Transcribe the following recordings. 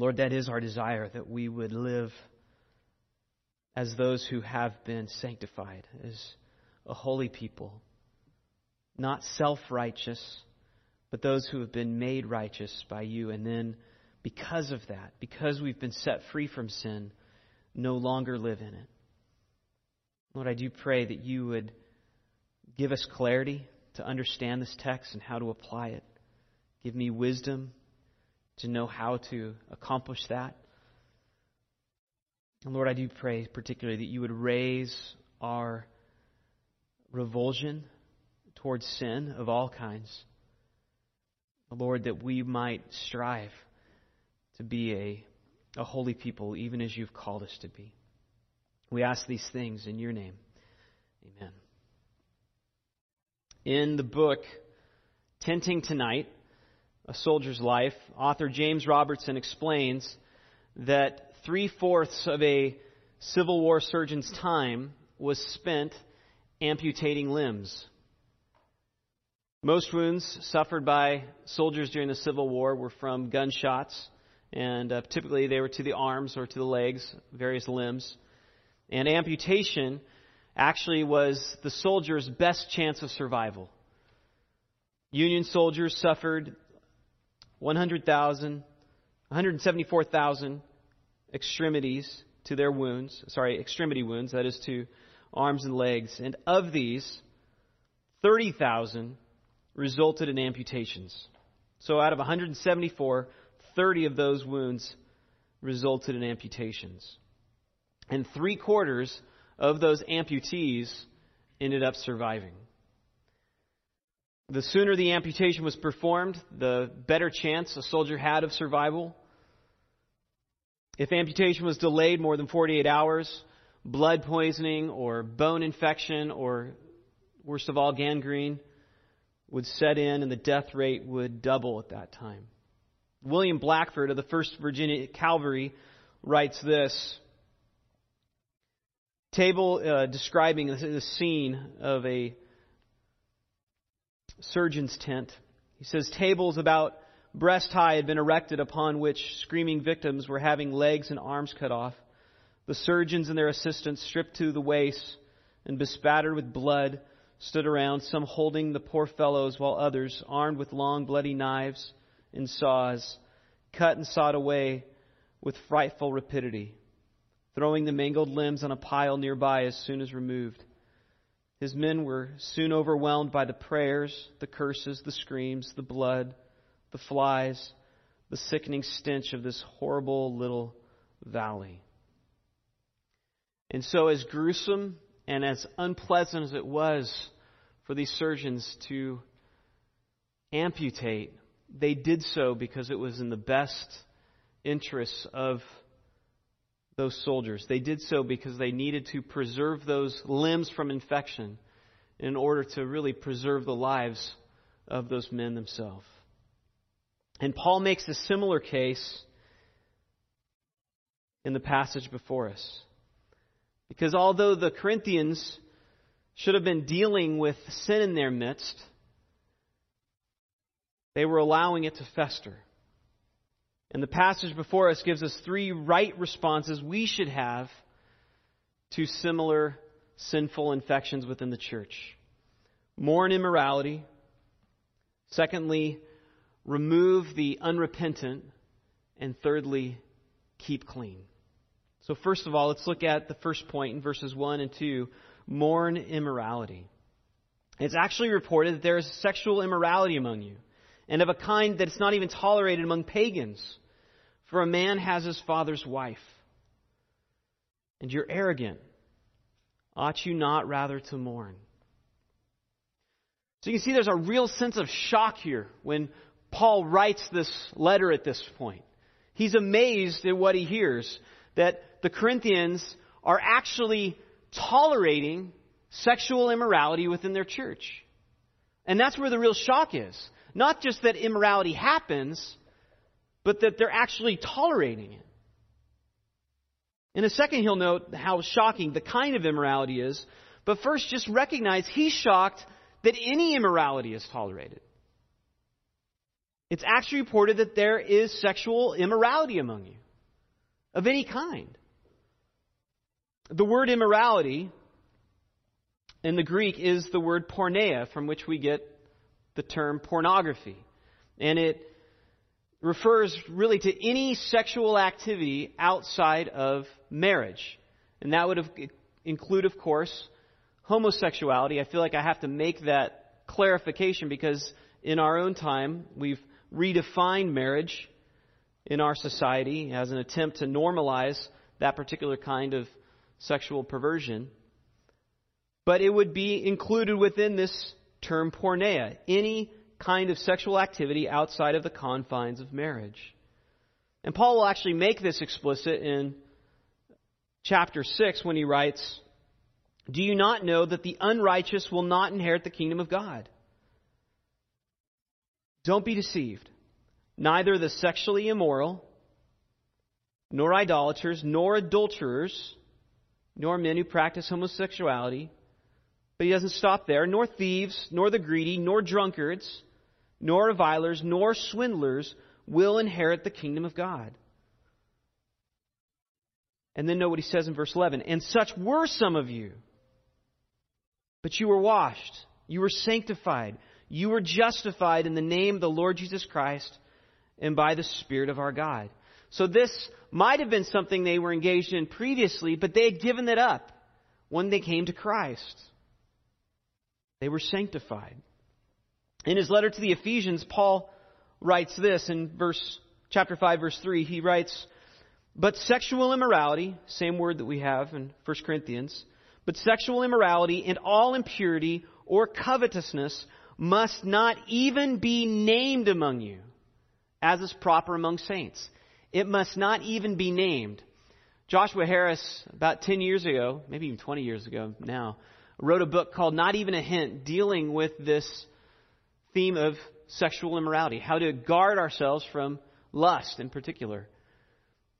Lord, that is our desire that we would live as those who have been sanctified, as a holy people, not self righteous, but those who have been made righteous by you. And then, because of that, because we've been set free from sin, no longer live in it. Lord, I do pray that you would give us clarity to understand this text and how to apply it. Give me wisdom to know how to accomplish that. And Lord, I do pray particularly that you would raise our revulsion towards sin of all kinds. Lord, that we might strive to be a, a holy people, even as you've called us to be. We ask these things in your name. Amen. In the book, Tenting Tonight, a Soldier's Life, author James Robertson explains that three fourths of a Civil War surgeon's time was spent amputating limbs. Most wounds suffered by soldiers during the Civil War were from gunshots, and uh, typically they were to the arms or to the legs, various limbs. And amputation actually was the soldier's best chance of survival. Union soldiers suffered 100,000, 174,000 extremities to their wounds, sorry, extremity wounds, that is to arms and legs. And of these, 30,000 resulted in amputations. So out of 174, 30 of those wounds resulted in amputations. And three quarters of those amputees ended up surviving. The sooner the amputation was performed, the better chance a soldier had of survival. If amputation was delayed more than 48 hours, blood poisoning or bone infection or, worst of all, gangrene would set in and the death rate would double at that time. William Blackford of the 1st Virginia Cavalry writes this table uh, describing the scene of a surgeon's tent. He says tables about breast high had been erected upon which screaming victims were having legs and arms cut off. The surgeons and their assistants, stripped to the waist and bespattered with blood, stood around, some holding the poor fellows, while others, armed with long bloody knives and saws, cut and sawed away with frightful rapidity, throwing the mangled limbs on a pile nearby as soon as removed. His men were soon overwhelmed by the prayers, the curses, the screams, the blood, the flies, the sickening stench of this horrible little valley. And so, as gruesome and as unpleasant as it was for these surgeons to amputate, they did so because it was in the best interests of those soldiers. They did so because they needed to preserve those limbs from infection in order to really preserve the lives of those men themselves. And Paul makes a similar case in the passage before us. Because although the Corinthians should have been dealing with sin in their midst, they were allowing it to fester. And the passage before us gives us three right responses we should have to similar sinful infections within the church mourn immorality. Secondly, remove the unrepentant, and thirdly, keep clean. So, first of all, let's look at the first point in verses 1 and 2 mourn immorality. It's actually reported that there is sexual immorality among you, and of a kind that it's not even tolerated among pagans. For a man has his father's wife. And you're arrogant. Ought you not rather to mourn? So you can see there's a real sense of shock here when Paul writes this letter at this point. He's amazed at what he hears that the Corinthians are actually tolerating sexual immorality within their church. And that's where the real shock is. Not just that immorality happens, but that they're actually tolerating it. In a second, he'll note how shocking the kind of immorality is. But first, just recognize he's shocked that any immorality is tolerated. It's actually reported that there is sexual immorality among you, of any kind. The word immorality in the Greek is the word porneia, from which we get the term pornography. And it refers really to any sexual activity outside of marriage. And that would include, of course, homosexuality. I feel like I have to make that clarification because in our own time, we've redefined marriage in our society as an attempt to normalize that particular kind of sexual perversion. But it would be included within this term porneia, any kind of sexual activity outside of the confines of marriage. And Paul will actually make this explicit in chapter 6 when he writes, Do you not know that the unrighteous will not inherit the kingdom of God? Don't be deceived. Neither the sexually immoral, nor idolaters, nor adulterers, nor men who practice homosexuality, but he doesn't stop there, nor thieves, nor the greedy, nor drunkards, nor revilers, nor swindlers will inherit the kingdom of God. And then know what he says in verse 11. And such were some of you. But you were washed, you were sanctified, you were justified in the name of the Lord Jesus Christ and by the Spirit of our God. So this might have been something they were engaged in previously, but they had given it up when they came to Christ. They were sanctified. In his letter to the Ephesians, Paul writes this in verse chapter 5 verse 3. He writes, "But sexual immorality, same word that we have in 1 Corinthians, but sexual immorality and all impurity or covetousness must not even be named among you, as is proper among saints. It must not even be named. Joshua Harris, about 10 years ago, maybe even 20 years ago now, wrote a book called Not Even a Hint, dealing with this theme of sexual immorality, how to guard ourselves from lust in particular.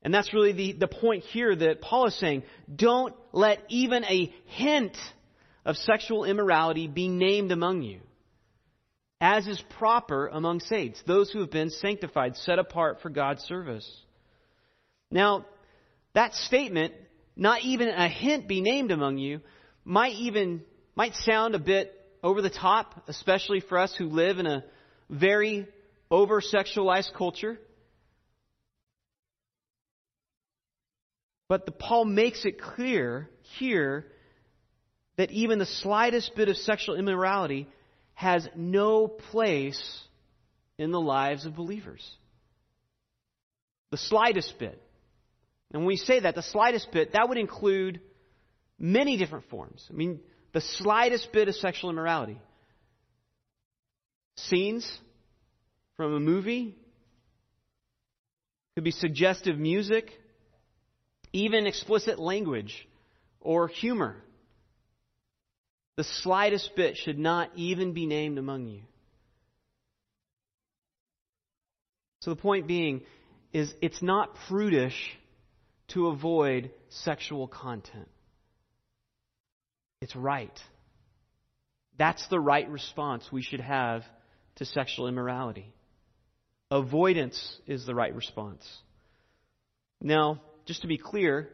And that's really the, the point here that Paul is saying. Don't let even a hint of sexual immorality be named among you as is proper among saints, those who have been sanctified, set apart for God's service. Now, that statement, not even a hint be named among you, might even might sound a bit over the top, especially for us who live in a very over sexualized culture. But the Paul makes it clear here that even the slightest bit of sexual immorality has no place in the lives of believers. The slightest bit. And when we say that, the slightest bit, that would include many different forms. I mean, the slightest bit of sexual immorality. Scenes from a movie, could be suggestive music, even explicit language or humor the slightest bit should not even be named among you. So the point being is it's not prudish to avoid sexual content. It's right. That's the right response we should have to sexual immorality. Avoidance is the right response. Now, just to be clear,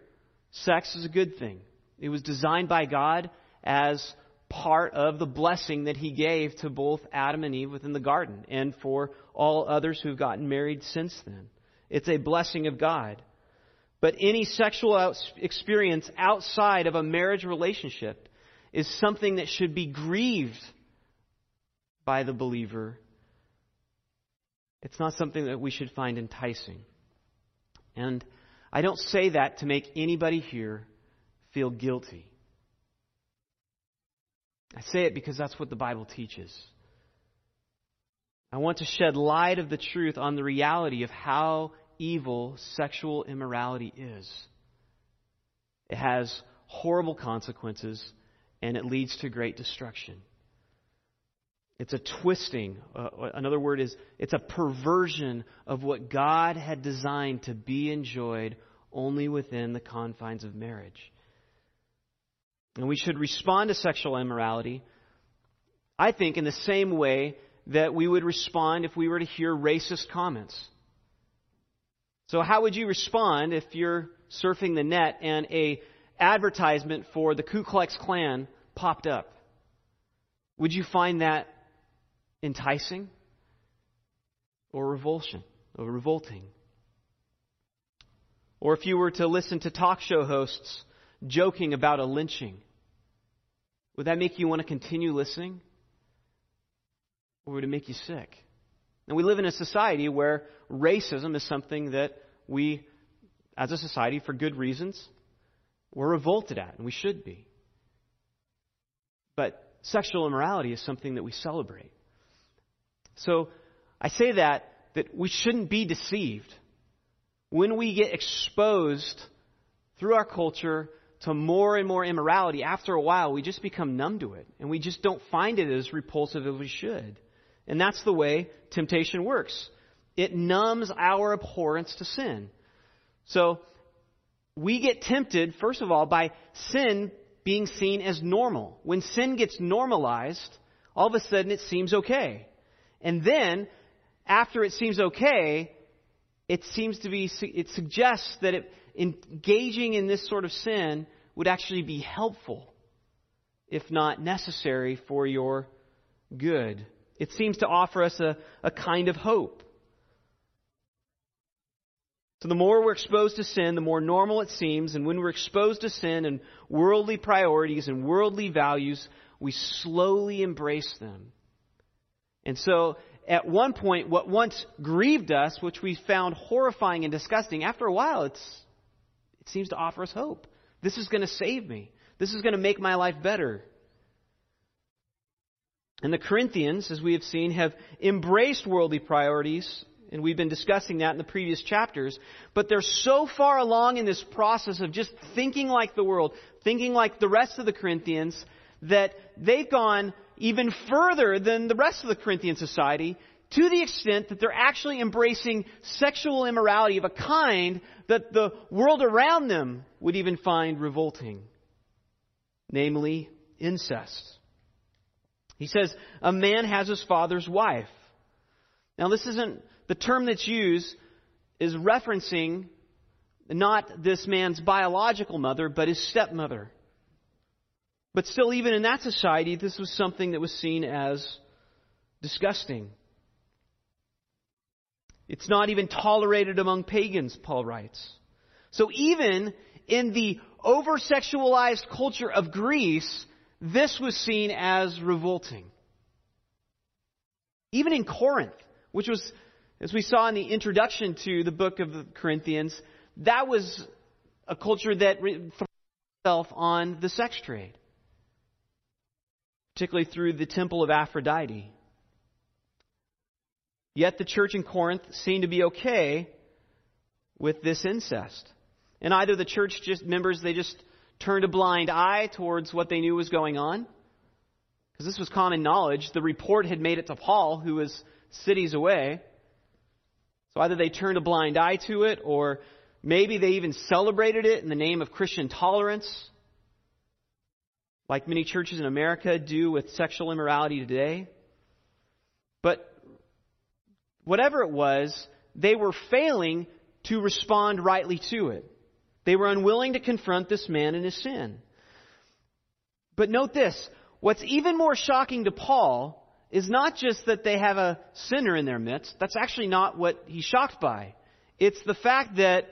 sex is a good thing. It was designed by God as part of the blessing that he gave to both Adam and Eve within the garden and for all others who've gotten married since then. It's a blessing of God. But any sexual experience outside of a marriage relationship is something that should be grieved by the believer. It's not something that we should find enticing. And I don't say that to make anybody here feel guilty. I say it because that's what the Bible teaches. I want to shed light of the truth on the reality of how evil sexual immorality is. It has horrible consequences and it leads to great destruction. It's a twisting. Uh, another word is it's a perversion of what God had designed to be enjoyed only within the confines of marriage. And we should respond to sexual immorality, I think, in the same way that we would respond if we were to hear racist comments. So how would you respond if you're surfing the net and a advertisement for the Ku Klux Klan popped up? Would you find that enticing or revulsion or revolting? Or if you were to listen to talk show hosts joking about a lynching, would that make you want to continue listening? Or would it make you sick? And we live in a society where racism is something that we, as a society, for good reasons, we're revolted at, and we should be. But sexual immorality is something that we celebrate. So I say that that we shouldn't be deceived. When we get exposed through our culture to more and more immorality, after a while we just become numb to it and we just don't find it as repulsive as we should. And that's the way temptation works. It numbs our abhorrence to sin. So, we get tempted, first of all, by sin being seen as normal. When sin gets normalized, all of a sudden it seems okay. And then, after it seems okay, it seems to be, it suggests that it, engaging in this sort of sin would actually be helpful, if not necessary, for your good. It seems to offer us a, a kind of hope. So the more we're exposed to sin, the more normal it seems. And when we're exposed to sin and worldly priorities and worldly values, we slowly embrace them. And so at one point, what once grieved us, which we found horrifying and disgusting, after a while, it's, it seems to offer us hope. This is going to save me. This is going to make my life better. And the Corinthians, as we have seen, have embraced worldly priorities, and we've been discussing that in the previous chapters, but they're so far along in this process of just thinking like the world, thinking like the rest of the Corinthians, that they've gone even further than the rest of the Corinthian society to the extent that they're actually embracing sexual immorality of a kind that the world around them would even find revolting, namely incest. He says, a man has his father's wife. Now, this isn't, the term that's used is referencing not this man's biological mother, but his stepmother. But still, even in that society, this was something that was seen as disgusting. It's not even tolerated among pagans, Paul writes. So even in the over sexualized culture of Greece, this was seen as revolting. Even in Corinth, which was, as we saw in the introduction to the book of the Corinthians, that was a culture that threw itself on the sex trade, particularly through the temple of Aphrodite. Yet the church in Corinth seemed to be okay with this incest. And either the church just members, they just turned a blind eye towards what they knew was going on. Because this was common knowledge. The report had made it to Paul, who was cities away. So either they turned a blind eye to it, or maybe they even celebrated it in the name of Christian tolerance, like many churches in America do with sexual immorality today. But whatever it was, they were failing to respond rightly to it. They were unwilling to confront this man in his sin. But note this what's even more shocking to Paul is not just that they have a sinner in their midst. That's actually not what he's shocked by. It's the fact that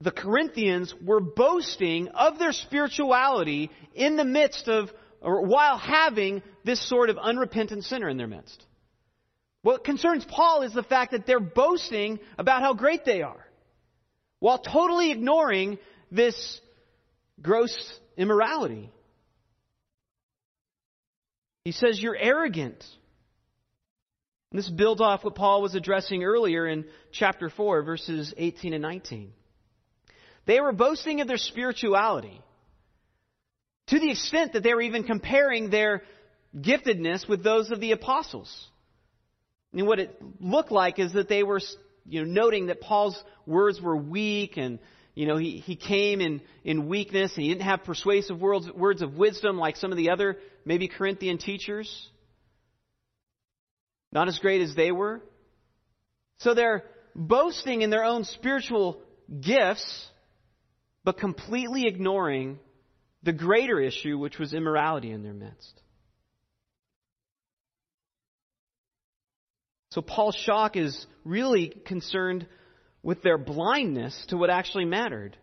the Corinthians were boasting of their spirituality in the midst of, or while having this sort of unrepentant sinner in their midst. What concerns Paul is the fact that they're boasting about how great they are, while totally ignoring this gross immorality. He says, You're arrogant. And this builds off what Paul was addressing earlier in chapter 4, verses 18 and 19. They were boasting of their spirituality to the extent that they were even comparing their giftedness with those of the apostles. And what it looked like is that they were you know, noting that Paul's words were weak and you know, he, he came in, in weakness and he didn't have persuasive words, words of wisdom like some of the other maybe Corinthian teachers. Not as great as they were. So they're boasting in their own spiritual gifts but completely ignoring the greater issue, which was immorality in their midst. So Paul's shock is really concerned with their blindness to what actually mattered.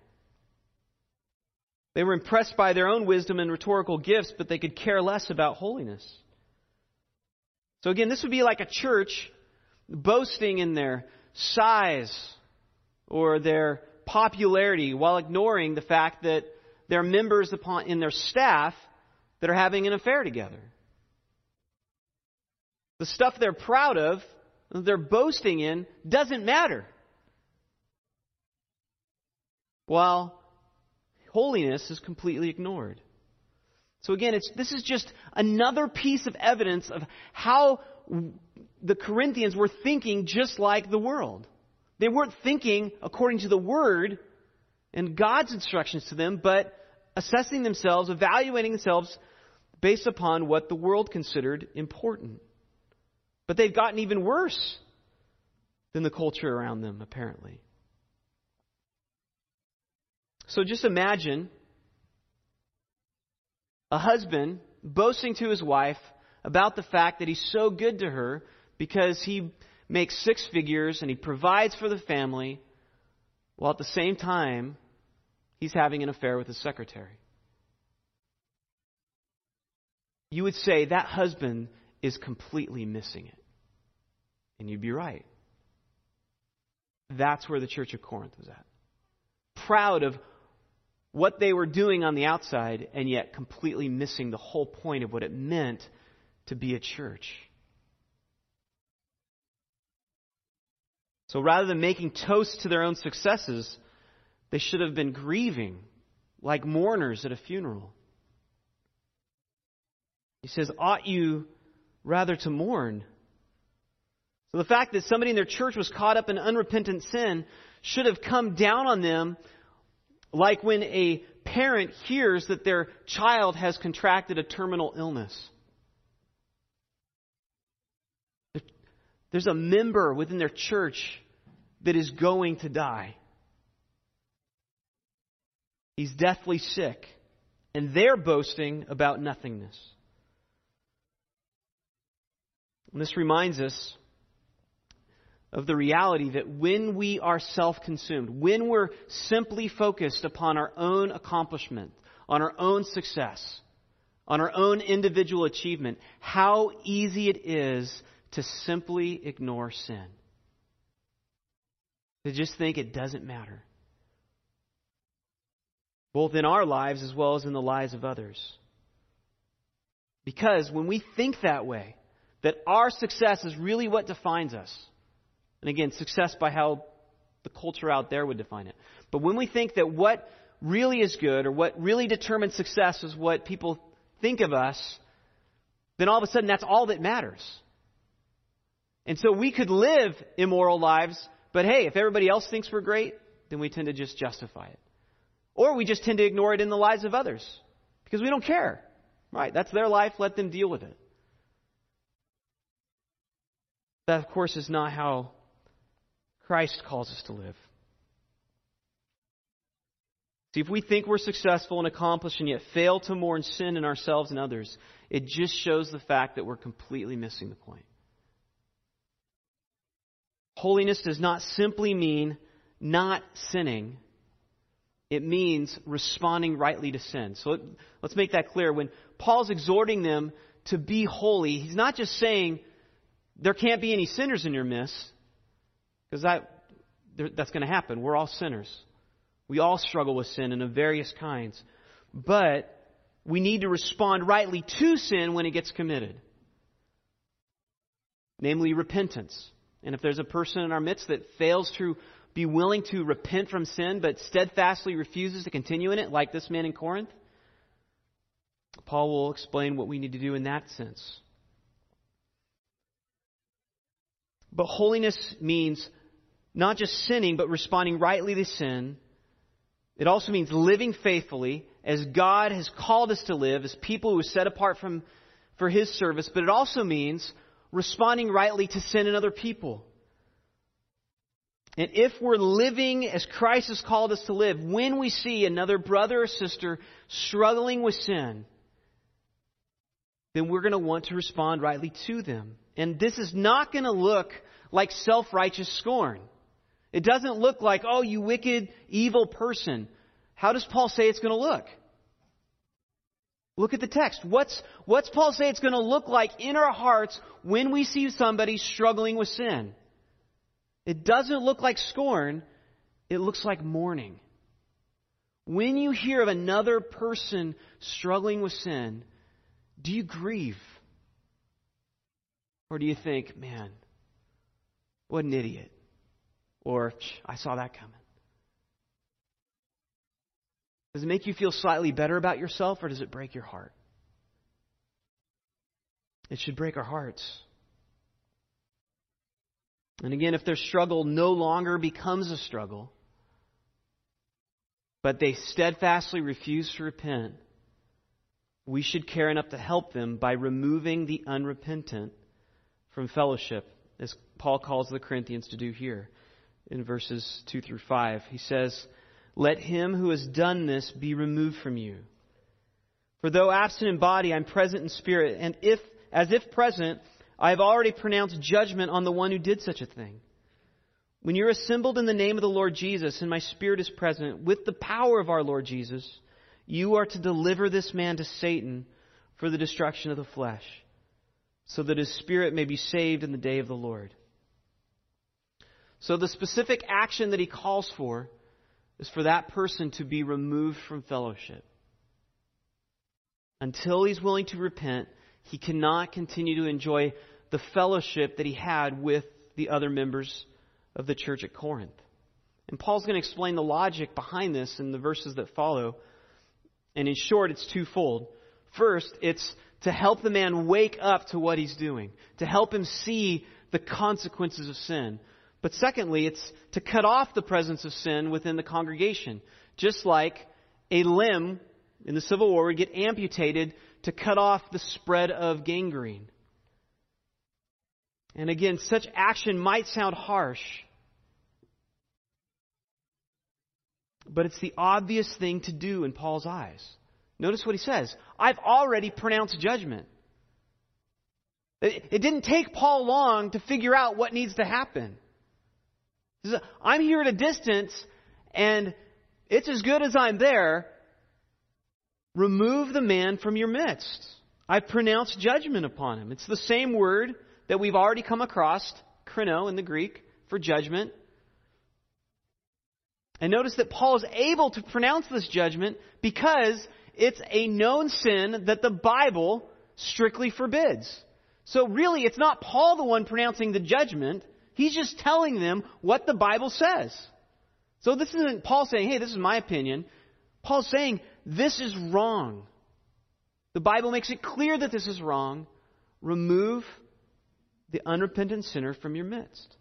They were impressed by their own wisdom and rhetorical gifts, but they could care less about holiness. So again, this would be like a church boasting in their size or their popularity while ignoring the fact that there are members upon, in their staff that are having an affair together. The stuff they're proud of, they're boasting in, doesn't matter. While holiness is completely ignored. So again, this is just another piece of evidence of how the Corinthians were thinking just like the world. They weren't thinking according to the Word and God's instructions to them, but assessing themselves, evaluating themselves based upon what the world considered important. But they've gotten even worse than the culture around them, apparently. So just imagine a husband boasting to his wife about the fact that he's so good to her because he makes six figures and he provides for the family, while at the same time, he's having an affair with his secretary. You would say that husband is completely missing it. And you'd be right. That's where the church of Corinth was at. Proud of what they were doing on the outside, and yet completely missing the whole point of what it meant to be a church. So rather than making toast to their own successes, they should have been grieving like mourners at a funeral. He says, Ought you rather to mourn? So the fact that somebody in their church was caught up in unrepentant sin should have come down on them like when a parent hears that their child has contracted a terminal illness. There's a member within their church that is going to die. He's deathly sick, and they're boasting about nothingness. And this reminds us of the reality that when we are self consumed, when we're simply focused upon our own accomplishment, on our own success, on our own individual achievement, how easy it is to simply ignore sin to just think it doesn't matter. Both in our lives as well as in the lives of others. Because when we think that way, that our success is really what defines us, and again, success by how the culture out there would define it. But when we think that what really is good or what really determines success is what people think of us, then all of a sudden that's all that matters. And so we could live immoral lives but hey, if everybody else thinks we're great, then we tend to just justify it. Or we just tend to ignore it in the lives of others because we don't care. Right? That's their life. Let them deal with it. That, of course, is not how Christ calls us to live. See, if we think we're successful and accomplished and yet fail to mourn sin in ourselves and others, it just shows the fact that we're completely missing the point. Holiness does not simply mean not sinning. It means responding rightly to sin. So let, us make that clear. When Paul's exhorting them to be holy, he's not just saying there can't be any sinners in your midst, because that, that's going to happen. We're all sinners. We all struggle with sin of various kinds. But we need to respond rightly to sin when it gets committed. Namely, repentance. And if there's a person in our midst that fails to be willing to repent from sin but steadfastly refuses to continue in it, like this man in Corinth, Paul will explain what we need to do in that sense. But holiness means not just sinning, but responding rightly to sin it also means living faithfully as God has called us to live, as people who are set apart from, for His service, but it also means responding rightly to sin in other people. And if we're living as Christ has called us to live, when we see another brother or sister struggling with sin, then we're going to want to respond rightly to them. And this is not going to look like self righteous scorn. It doesn't look like, oh, you wicked, evil person. How does Paul say it's going to look? Look at the text. What's, what's Paul say it's going to look like in our hearts when we see somebody struggling with sin? It doesn't look like scorn. It looks like mourning. When you hear of another person struggling with sin, do you grieve? Or do you think, man, what an idiot? Or, I saw that coming. Does it make you feel slightly better about yourself or does it break your heart? It should break our hearts. And again, if their struggle no longer becomes a struggle, but they steadfastly refuse to repent, we should care enough to help them by removing the unrepentant from fellowship, as Paul calls the Corinthians to do here in verses 2 through 5. He says, Let him who has done this be removed from you. For though absent in body, I'm present in spirit, and if, as if present, I have already pronounced judgment on the one who did such a thing. When you're assembled in the name of the Lord Jesus, and my spirit is present, with the power of our Lord Jesus, you are to deliver this man to Satan for the destruction of the flesh, so that his spirit may be saved in the day of the Lord. So the specific action that he calls for is for that person to be removed from fellowship. Until he's willing to repent, he cannot continue to enjoy the fellowship that he had with the other members of the church at Corinth. And Paul's going to explain the logic behind this in the verses that follow. And in short, it's twofold. First, it's to help the man wake up to what he's doing, to help him see the consequences of sin, but secondly, it's to cut off the presence of sin within the congregation. Just like a limb in the Civil War would get amputated to cut off the spread of gangrene. And again, such action might sound harsh, but it's the obvious thing to do in Paul's eyes. Notice what he says I've already pronounced judgment. It didn't take Paul long to figure out what needs to happen. I'm here at a distance, and it's as good as I'm there. Remove the man from your midst. I pronounce judgment upon him. It's the same word that we've already come across, krino in the Greek, for judgment. And notice that Paul is able to pronounce this judgment because it's a known sin that the Bible strictly forbids. So really, it's not Paul the one pronouncing the judgment. He's just telling them what the Bible says. So this isn't Paul saying, hey, this is my opinion. Paul's saying, this is wrong. The Bible makes it clear that this is wrong. Remove the unrepentant sinner from your midst.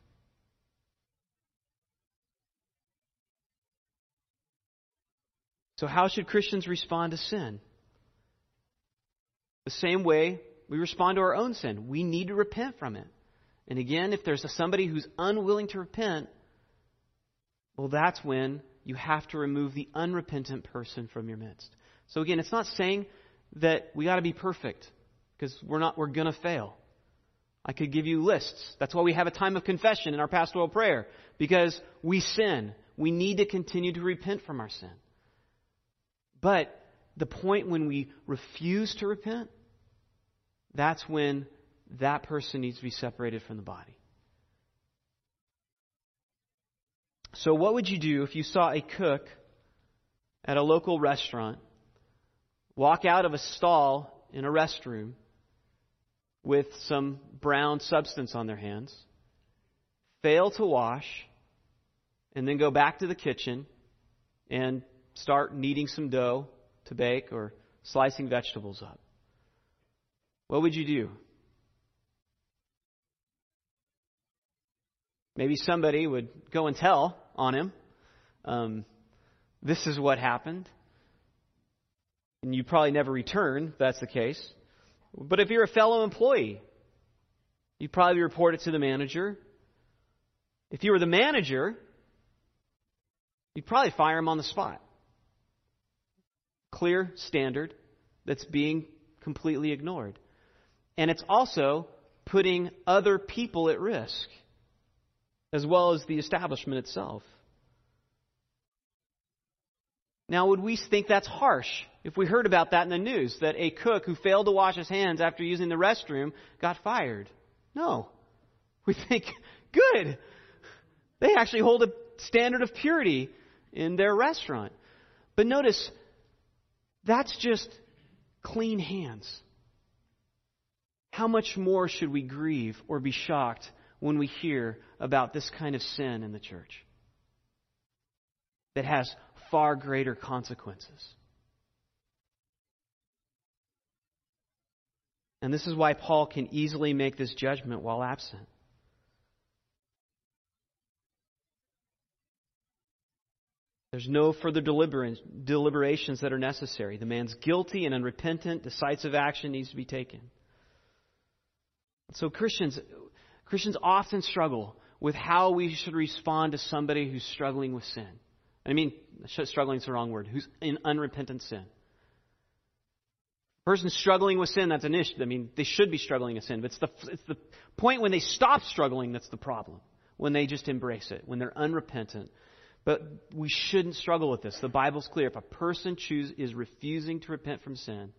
So, how should Christians respond to sin? The same way we respond to our own sin. We need to repent from it. And again, if there's somebody who's unwilling to repent, well, that's when you have to remove the unrepentant person from your midst. So again, it's not saying that we got to be perfect because we're not we're going to fail. I could give you lists. That's why we have a time of confession in our pastoral prayer because we sin. We need to continue to repent from our sin. But the point when we refuse to repent, that's when that person needs to be separated from the body. So, what would you do if you saw a cook at a local restaurant walk out of a stall in a restroom with some brown substance on their hands, fail to wash, and then go back to the kitchen and start kneading some dough to bake or slicing vegetables up? What would you do? Maybe somebody would go and tell on him. Um, this is what happened. And you probably never return if that's the case. But if you're a fellow employee, you'd probably report it to the manager. If you were the manager, you'd probably fire him on the spot. Clear standard that's being completely ignored. And it's also putting other people at risk as well as the establishment itself. Now, would we think that's harsh if we heard about that in the news, that a cook who failed to wash his hands after using the restroom got fired? No. We think, good. They actually hold a standard of purity in their restaurant. But notice, that's just clean hands. How much more should we grieve or be shocked when we hear about this kind of sin in the church that has far greater consequences. And this is why Paul can easily make this judgment while absent. There's no further deliberations that are necessary. The man's guilty and unrepentant. Decisive action needs to be taken. So, Christians, Christians often struggle with how we should respond to somebody who's struggling with sin. I mean, struggling is the wrong word, who's in unrepentant sin. A person struggling with sin, that's an issue. I mean, they should be struggling with sin, but it's the, it's the point when they stop struggling that's the problem. When they just embrace it, when they're unrepentant. But we shouldn't struggle with this. The Bible's clear. If a person choose, is refusing to repent from sin,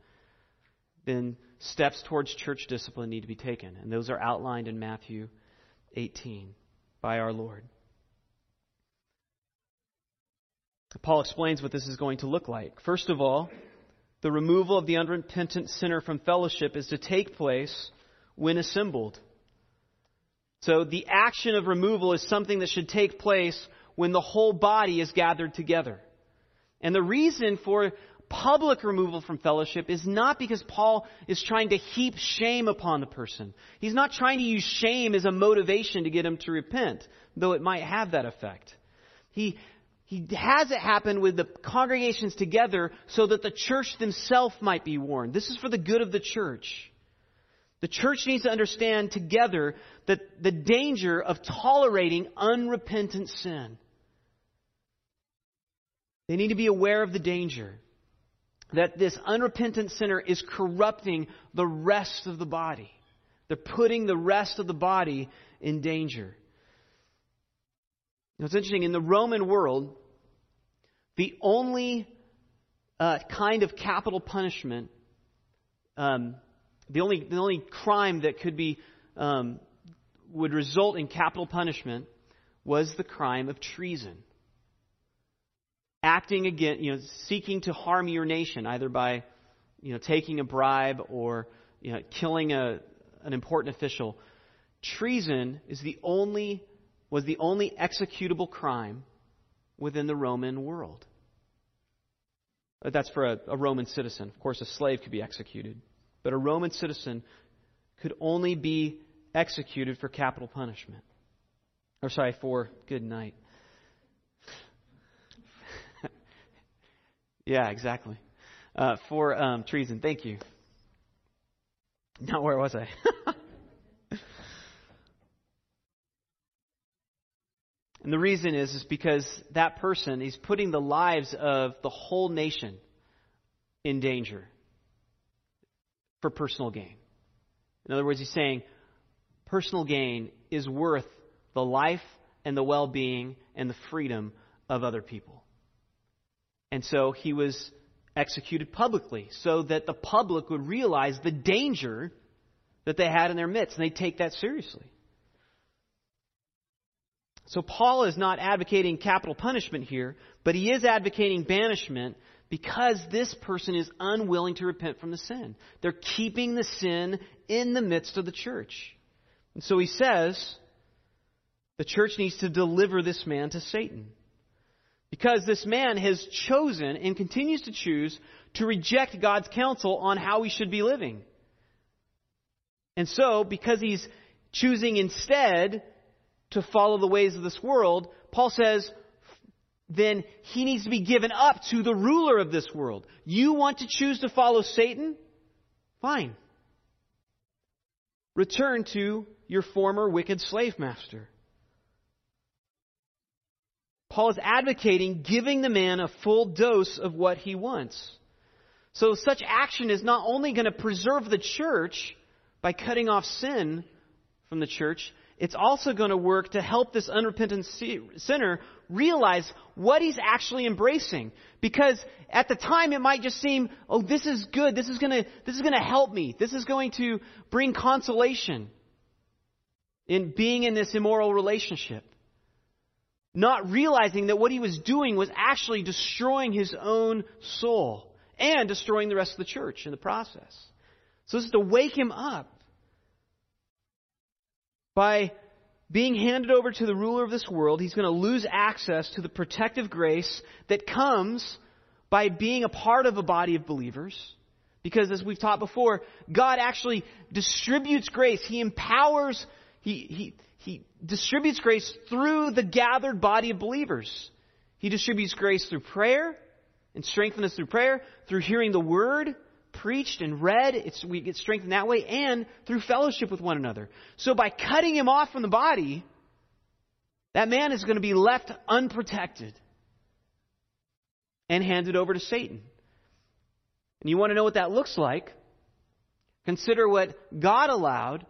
then steps towards church discipline need to be taken. And those are outlined in Matthew 18 by our Lord. Paul explains what this is going to look like. First of all, the removal of the unrepentant sinner from fellowship is to take place when assembled. So the action of removal is something that should take place when the whole body is gathered together. And the reason for public removal from fellowship is not because Paul is trying to heap shame upon the person. He's not trying to use shame as a motivation to get him to repent, though it might have that effect. He, he has it happen with the congregations together so that the church themselves might be warned. This is for the good of the church. The church needs to understand together that the danger of tolerating unrepentant sin. They need to be aware of the danger that this unrepentant sinner is corrupting the rest of the body. They're putting the rest of the body in danger. Now, it's interesting, in the Roman world, the only uh, kind of capital punishment, um, the, only, the only crime that could be, um, would result in capital punishment was the crime of treason acting against, you know, seeking to harm your nation, either by, you know, taking a bribe or, you know, killing a, an important official. Treason is the only, was the only executable crime within the Roman world. That's for a, a Roman citizen. Of course, a slave could be executed. But a Roman citizen could only be executed for capital punishment. Or, sorry, for good night. Yeah, exactly. Uh, for um, treason. Thank you. Now, where was I? And the reason is, is because that person is putting the lives of the whole nation in danger for personal gain. In other words, he's saying personal gain is worth the life and the well being and the freedom of other people. And so he was executed publicly so that the public would realize the danger that they had in their midst, and they take that seriously. So Paul is not advocating capital punishment here, but he is advocating banishment because this person is unwilling to repent from the sin. They're keeping the sin in the midst of the church. And so he says the church needs to deliver this man to Satan. Because this man has chosen and continues to choose to reject God's counsel on how we should be living. And so, because he's choosing instead to follow the ways of this world, Paul says, then he needs to be given up to the ruler of this world. You want to choose to follow Satan? Fine. Return to your former wicked slave master. Paul is advocating giving the man a full dose of what he wants. So such action is not only going to preserve the church by cutting off sin from the church, it's also going to work to help this unrepentant sinner realize what he's actually embracing. Because at the time it might just seem, oh, this is good. This is going to, this is going to help me. This is going to bring consolation in being in this immoral relationship. Not realizing that what he was doing was actually destroying his own soul and destroying the rest of the church in the process. So this is to wake him up by being handed over to the ruler of this world, he's going to lose access to the protective grace that comes by being a part of a body of believers. Because as we've taught before, God actually distributes grace. He empowers, he, he, he distributes grace through the gathered body of believers. He distributes grace through prayer and strengthens us through prayer, through hearing the word, preached and read, it's, we get strengthened that way, and through fellowship with one another. So by cutting him off from the body, that man is going to be left unprotected and handed over to Satan. And you want to know what that looks like? Consider what God allowed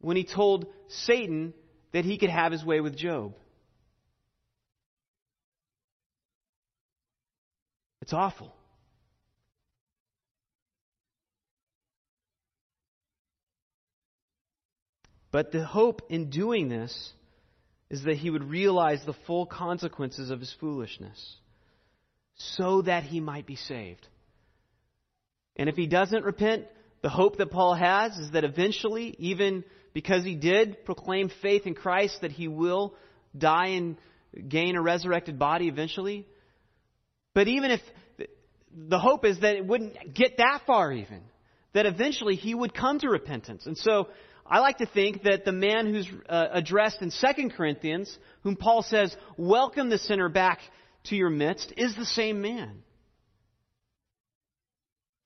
when he told Satan that he could have his way with Job. It's awful. But the hope in doing this is that he would realize the full consequences of his foolishness so that he might be saved. And if he doesn't repent, the hope that Paul has is that eventually, even because he did proclaim faith in Christ, that he will die and gain a resurrected body eventually. But even if the hope is that it wouldn't get that far, even, that eventually he would come to repentance. And so I like to think that the man who's uh, addressed in 2 Corinthians, whom Paul says, welcome the sinner back to your midst, is the same man.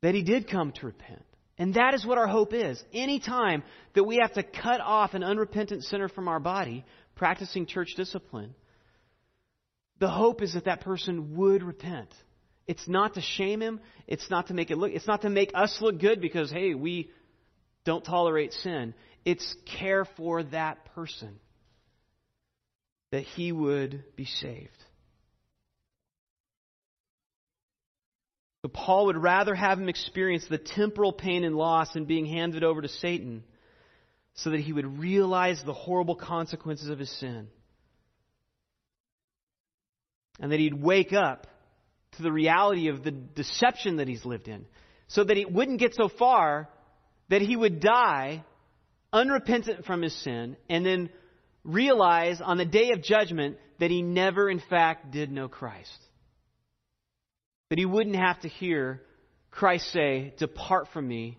That he did come to repent. And that is what our hope is. Any time that we have to cut off an unrepentant sinner from our body, practicing church discipline, the hope is that that person would repent. It's not to shame him. It's not to make it look, it's not to make us look good because, hey, we don't tolerate sin. It's care for that person that he would be saved. But Paul would rather have him experience the temporal pain and loss in being handed over to Satan so that he would realize the horrible consequences of his sin. And that he'd wake up to the reality of the deception that he's lived in. So that it wouldn't get so far that he would die unrepentant from his sin and then realize on the day of judgment that he never, in fact, did know Christ. That he wouldn't have to hear Christ say, Depart from me,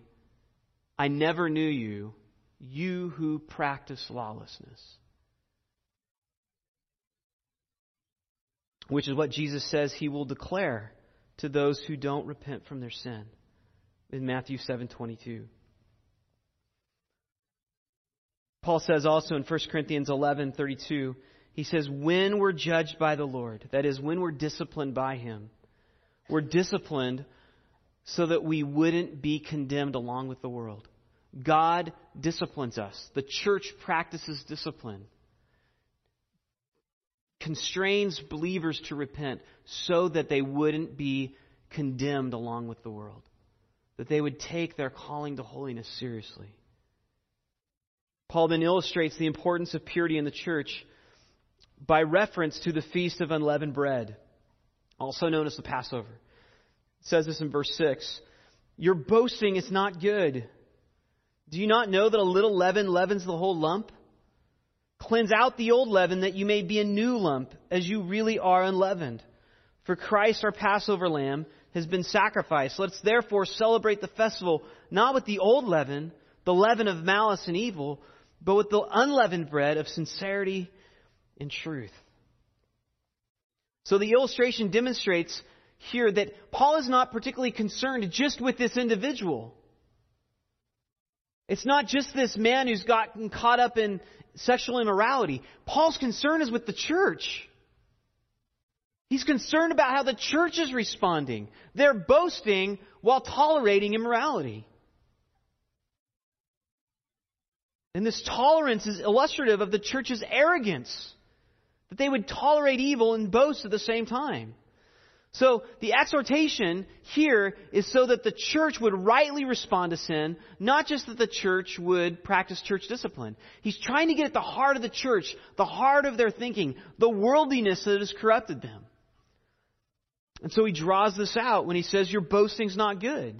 I never knew you, you who practice lawlessness. Which is what Jesus says he will declare to those who don't repent from their sin in Matthew 7:22. Paul says also in 1 Corinthians 11:32, he says, when we're judged by the Lord, that is, when we're disciplined by Him, we're disciplined so that we wouldn't be condemned along with the world. God disciplines us. The church practices discipline, constrains believers to repent so that they wouldn't be condemned along with the world, that they would take their calling to holiness seriously. Paul then illustrates the importance of purity in the church by reference to the Feast of Unleavened Bread, also known as the Passover. It says this in verse 6 Your boasting is not good. Do you not know that a little leaven leavens the whole lump? Cleanse out the old leaven that you may be a new lump, as you really are unleavened. For Christ, our Passover lamb, has been sacrificed. Let's therefore celebrate the festival not with the old leaven, the leaven of malice and evil, but with the unleavened bread of sincerity and truth. So the illustration demonstrates here that Paul is not particularly concerned just with this individual. It's not just this man who's gotten caught up in sexual immorality. Paul's concern is with the church. He's concerned about how the church is responding. They're boasting while tolerating immorality. And this tolerance is illustrative of the church's arrogance that they would tolerate evil and boast at the same time. So the exhortation here is so that the church would rightly respond to sin, not just that the church would practice church discipline. He's trying to get at the heart of the church, the heart of their thinking, the worldliness that has corrupted them. And so he draws this out when he says, Your boasting's not good.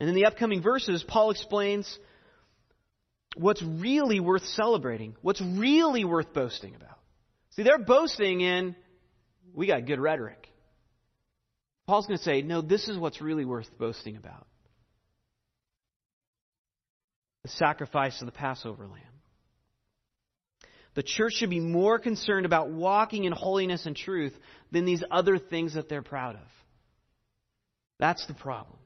And in the upcoming verses, Paul explains what's really worth celebrating, what's really worth boasting about. See, they're boasting in, we got good rhetoric. Paul's going to say, no, this is what's really worth boasting about the sacrifice of the Passover lamb. The church should be more concerned about walking in holiness and truth than these other things that they're proud of. That's the problem.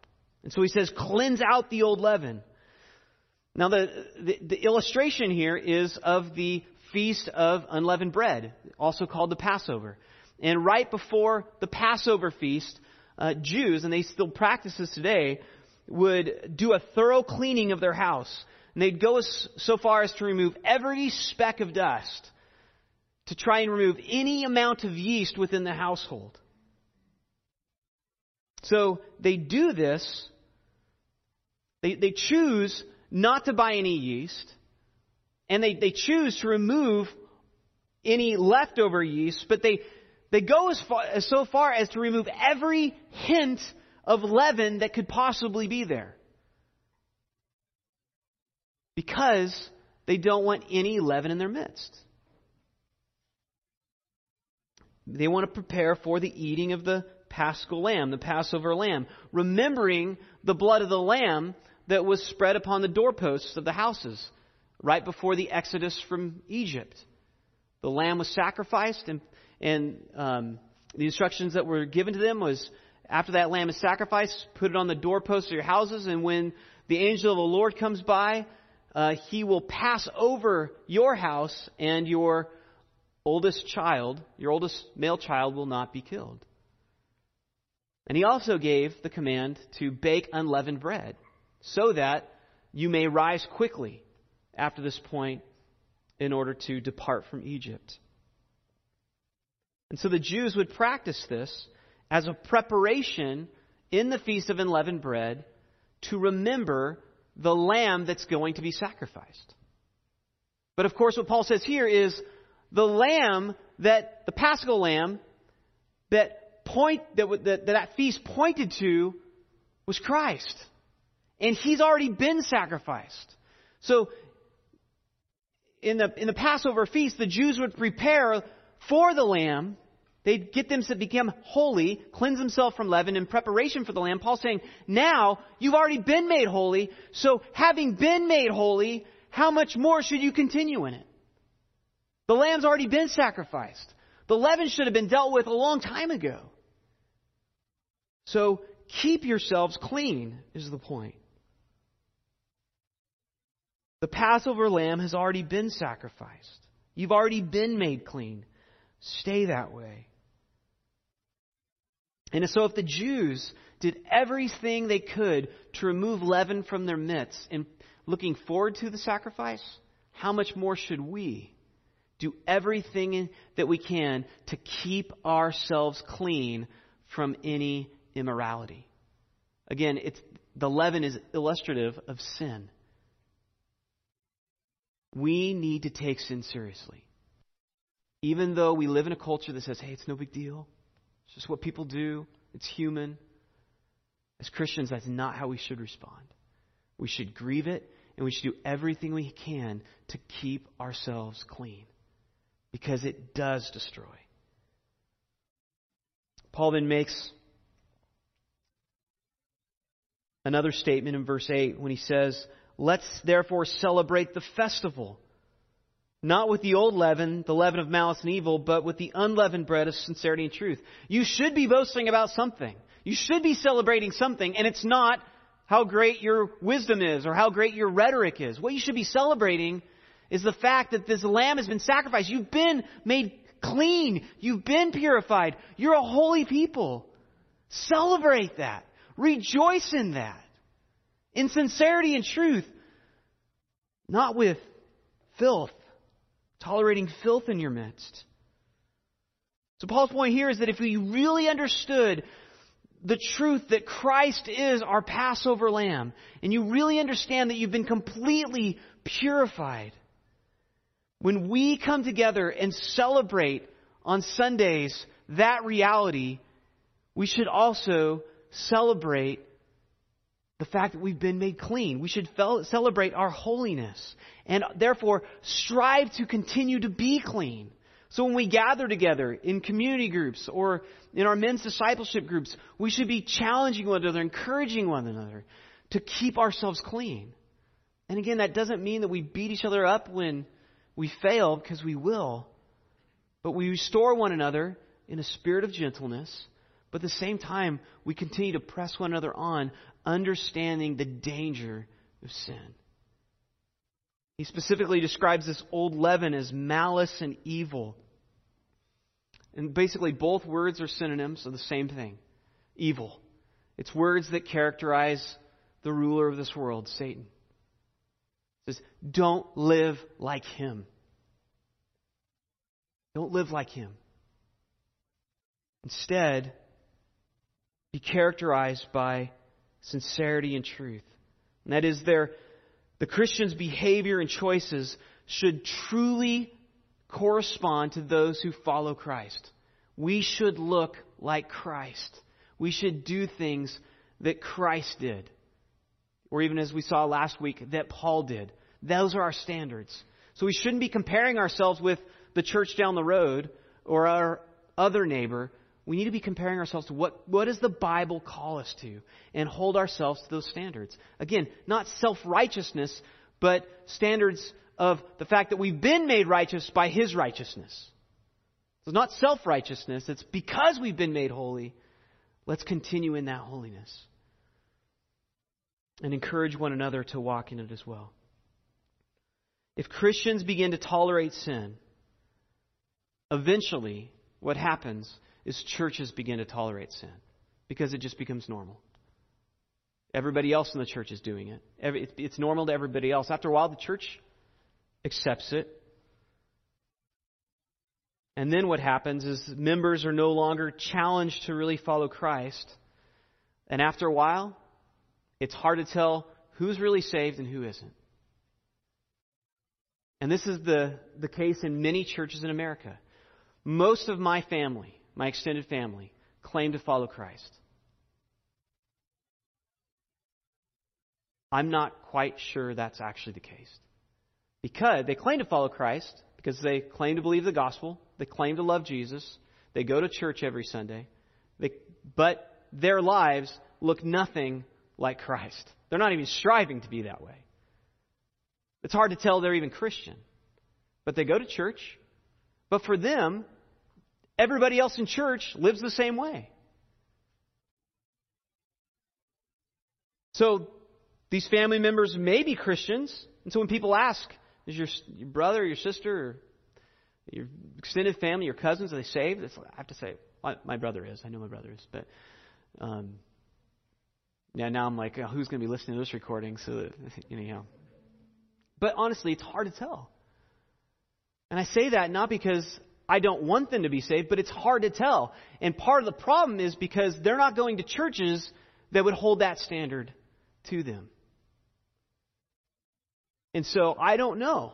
And so he says, cleanse out the old leaven. Now, the, the, the, illustration here is of the Feast of Unleavened Bread, also called the Passover. And right before the Passover feast, uh, Jews, and they still practice this today, would do a thorough cleaning of their house. And they'd go as, so far as to remove every speck of dust to try and remove any amount of yeast within the household. So they do this. They, they choose not to buy any yeast, and they, they choose to remove any leftover yeast, but they, they go as far, so far as to remove every hint of leaven that could possibly be there. Because they don't want any leaven in their midst. They want to prepare for the eating of the paschal lamb, the Passover lamb, remembering the blood of the lamb that was spread upon the doorposts of the houses right before the exodus from Egypt. The lamb was sacrificed, and, and um, the instructions that were given to them was after that lamb is sacrificed, put it on the doorposts of your houses, and when the angel of the Lord comes by, uh, he will pass over your house, and your oldest child, your oldest male child, will not be killed. And he also gave the command to bake unleavened bread so that you may rise quickly after this point in order to depart from Egypt. And so the Jews would practice this as a preparation in the Feast of Unleavened Bread to remember the lamb that's going to be sacrificed. But of course, what Paul says here is the lamb that, the paschal lamb that point, that, that, that feast pointed to was Christ. And he's already been sacrificed. So, in the, in the Passover feast, the Jews would prepare for the lamb. They'd get them to become holy, cleanse themselves from leaven in preparation for the lamb. Paul's saying, now you've already been made holy, so having been made holy, how much more should you continue in it? The lamb's already been sacrificed. The leaven should have been dealt with a long time ago. So keep yourselves clean, is the point. The Passover lamb has already been sacrificed. You've already been made clean. Stay that way. And so, if the Jews did everything they could to remove leaven from their midst in looking forward to the sacrifice, how much more should we do everything that we can to keep ourselves clean from any immorality? Again, it's, the leaven is illustrative of sin. We need to take sin seriously. Even though we live in a culture that says, hey, it's no big deal, it's just what people do, it's human. As Christians, that's not how we should respond. We should grieve it, and we should do everything we can to keep ourselves clean because it does destroy. Paul then makes another statement in verse 8 when he says, Let's therefore celebrate the festival, not with the old leaven, the leaven of malice and evil, but with the unleavened bread of sincerity and truth. You should be boasting about something. You should be celebrating something, and it's not how great your wisdom is or how great your rhetoric is. What you should be celebrating is the fact that this lamb has been sacrificed. You've been made clean. You've been purified. You're a holy people. Celebrate that. Rejoice in that. In sincerity and truth. Not with filth. Tolerating filth in your midst. So Paul's point here is that if we really understood the truth that Christ is our Passover lamb, and you really understand that you've been completely purified, when we come together and celebrate on Sundays that reality, we should also celebrate the fact that we've been made clean. We should fel- celebrate our holiness and therefore strive to continue to be clean. So when we gather together in community groups or in our men's discipleship groups, we should be challenging one another, encouraging one another to keep ourselves clean. And again, that doesn't mean that we beat each other up when we fail, because we will. But we restore one another in a spirit of gentleness. But at the same time, we continue to press one another on, understanding the danger of sin. He specifically describes this old leaven as malice and evil. And basically, both words are synonyms of the same thing evil. It's words that characterize the ruler of this world, Satan. It says, Don't live like him. Don't live like him. Instead, be characterized by sincerity and truth. And that is, their, the Christian's behavior and choices should truly correspond to those who follow Christ. We should look like Christ. We should do things that Christ did. Or even as we saw last week, that Paul did. Those are our standards. So we shouldn't be comparing ourselves with the church down the road or our other neighbor. We need to be comparing ourselves to what, what does the Bible call us to and hold ourselves to those standards. Again, not self righteousness, but standards of the fact that we've been made righteous by His righteousness. So it's not self righteousness, it's because we've been made holy. Let's continue in that holiness and encourage one another to walk in it as well. If Christians begin to tolerate sin, eventually what happens is churches begin to tolerate sin because it just becomes normal. Everybody else in the church is doing it. It's normal to everybody else. After a while, the church accepts it. And then what happens is members are no longer challenged to really follow Christ. And after a while, it's hard to tell who's really saved and who isn't. And this is the, the case in many churches in America. Most of my family, my extended family, claim to follow Christ. I'm not quite sure that's actually the case. Because they claim to follow Christ, because they claim to believe the gospel, they claim to love Jesus, they go to church every Sunday, they, but their lives look nothing like Christ. They're not even striving to be that way. It's hard to tell they're even Christian. But they go to church. But for them, everybody else in church lives the same way. So these family members may be Christians, And so when people ask, is your, your brother, your sister, your extended family, your cousins, are they saved? It's, I have to say, my, my brother is. I know my brother is. But um, yeah, now I'm like, oh, who's going to be listening to this recording? So that, know. But honestly, it's hard to tell. And I say that not because I don't want them to be saved, but it's hard to tell. And part of the problem is because they're not going to churches that would hold that standard to them. And so I don't know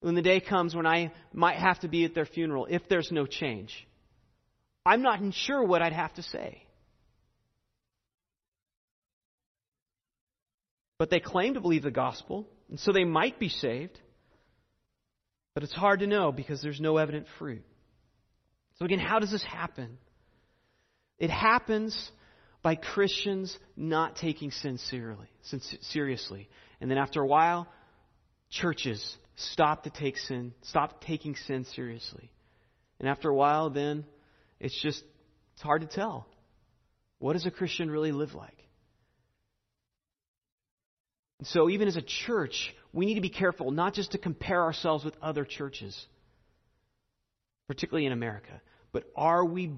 when the day comes when I might have to be at their funeral if there's no change. I'm not sure what I'd have to say. But they claim to believe the gospel, and so they might be saved. But it's hard to know because there's no evident fruit. So, again, how does this happen? It happens by Christians not taking sin seriously. And then after a while, churches stop to take sin, stop taking sin seriously. And after a while, then it's just it's hard to tell. What does a Christian really live like? And so, even as a church, we need to be careful not just to compare ourselves with other churches, particularly in America, but are we,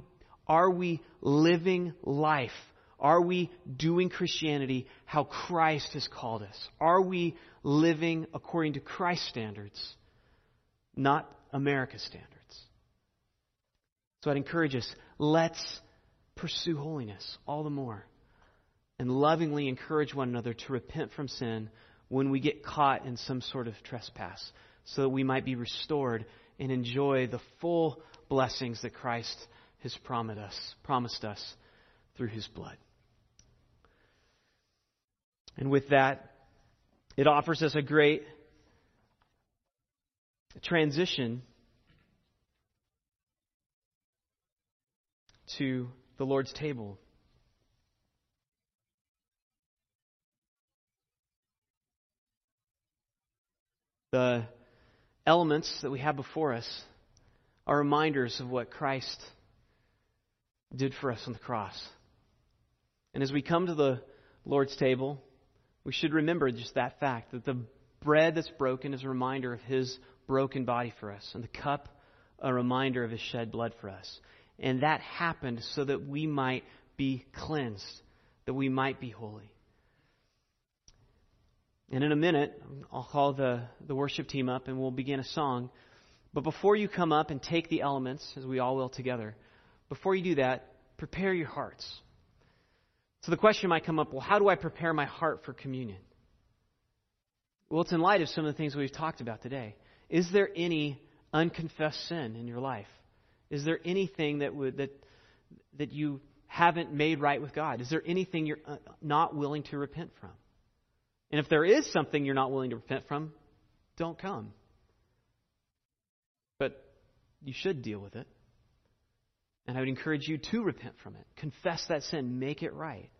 are we living life? Are we doing Christianity how Christ has called us? Are we living according to Christ's standards, not America's standards? So I'd encourage us let's pursue holiness all the more and lovingly encourage one another to repent from sin when we get caught in some sort of trespass, so that we might be restored and enjoy the full blessings that Christ has promised us, promised us through his blood. And with that, it offers us a great transition to the Lord's table. The elements that we have before us are reminders of what Christ did for us on the cross. And as we come to the Lord's table, we should remember just that fact that the bread that's broken is a reminder of His broken body for us, and the cup a reminder of His shed blood for us. And that happened so that we might be cleansed, that we might be holy. And in a minute, I'll call the, the worship team up and we'll begin a song. But before you come up and take the elements, as we all will together, before you do that, prepare your hearts. So the question might come up well, how do I prepare my heart for communion? Well, it's in light of some of the things we've talked about today. Is there any unconfessed sin in your life? Is there anything that, would, that, that you haven't made right with God? Is there anything you're uh, not willing to repent from? And if there is something you're not willing to repent from, don't come. But you should deal with it. And I would encourage you to repent from it. Confess that sin. Make it right.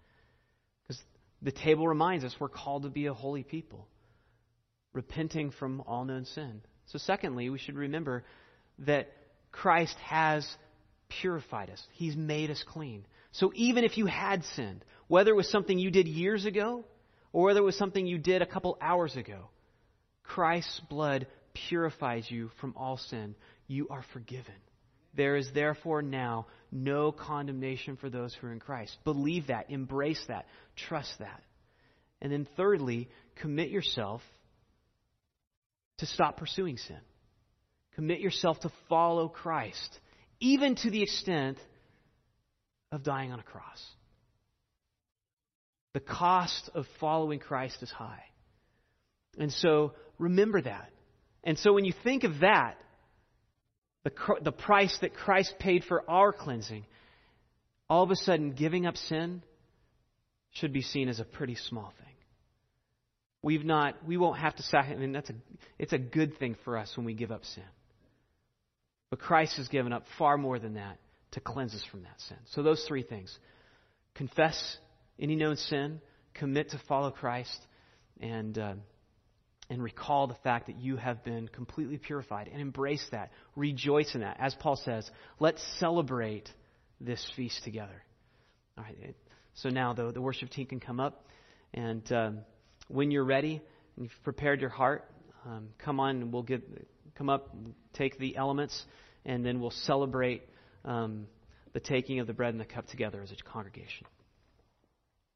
Because the table reminds us we're called to be a holy people, repenting from all known sin. So, secondly, we should remember that Christ has purified us, He's made us clean. So, even if you had sinned, whether it was something you did years ago or whether it was something you did a couple hours ago, Christ's blood purifies you from all sin. You are forgiven. There is therefore now no condemnation for those who are in Christ. Believe that, embrace that, trust that. And then, thirdly, commit yourself to stop pursuing sin. Commit yourself to follow Christ, even to the extent of dying on a cross. The cost of following Christ is high. And so remember that. And so when you think of that, the, the price that Christ paid for our cleansing, all of a sudden giving up sin should be seen as a pretty small thing. We've not, we won't have to sacrifice. I mean, that's a, it's a good thing for us when we give up sin. But Christ has given up far more than that to cleanse us from that sin. So those three things: confess any known sin, commit to follow Christ, and, uh, and recall the fact that you have been completely purified and embrace that. Rejoice in that. As Paul says, let's celebrate this feast together. All right. So now the, the worship team can come up, and um, when you're ready, and you've prepared your heart, um, come on and we'll get, come up, take the elements, and then we'll celebrate um, the taking of the bread and the cup together as a congregation.